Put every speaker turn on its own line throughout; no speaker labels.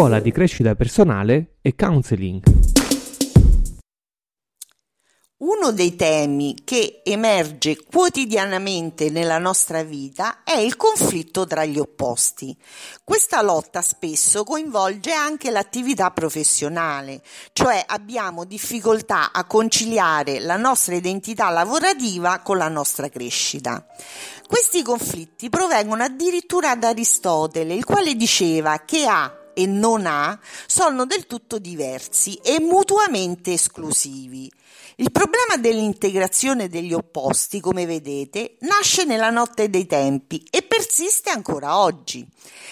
scuola di crescita personale e counseling.
Uno dei temi che emerge quotidianamente nella nostra vita è il conflitto tra gli opposti. Questa lotta spesso coinvolge anche l'attività professionale, cioè abbiamo difficoltà a conciliare la nostra identità lavorativa con la nostra crescita. Questi conflitti provengono addirittura da Aristotele, il quale diceva che A e non A sono del tutto diversi e mutuamente esclusivi. Il problema dell'integrazione degli opposti, come vedete, nasce nella notte dei tempi e persiste ancora oggi.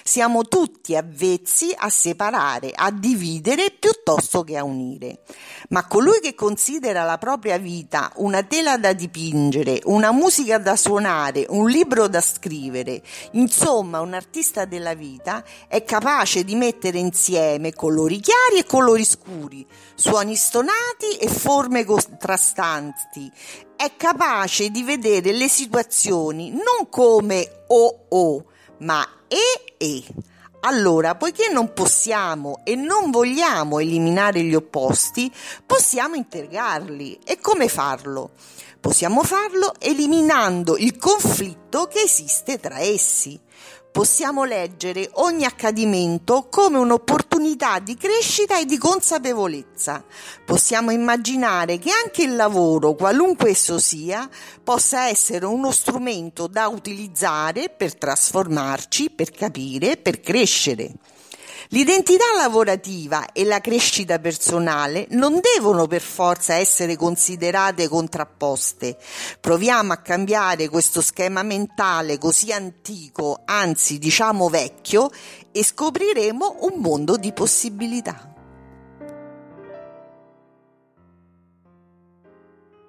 Siamo tutti avvezzi a separare, a dividere piuttosto che a unire. Ma colui che considera la propria vita una tela da dipingere, una musica da suonare, un libro da scrivere, insomma un artista della vita, è capace di mettere insieme colori chiari e colori scuri, suoni stonati e forme contrastanti. È capace di vedere le situazioni non come o o, ma e e. Allora, poiché non possiamo e non vogliamo eliminare gli opposti, possiamo integrarli. E come farlo? Possiamo farlo eliminando il conflitto che esiste tra essi possiamo leggere ogni accadimento come un'opportunità di crescita e di consapevolezza. Possiamo immaginare che anche il lavoro, qualunque esso sia, possa essere uno strumento da utilizzare per trasformarci, per capire, per crescere. L'identità lavorativa e la crescita personale non devono per forza essere considerate contrapposte. Proviamo a cambiare questo schema mentale così antico, anzi diciamo vecchio, e scopriremo un mondo di possibilità.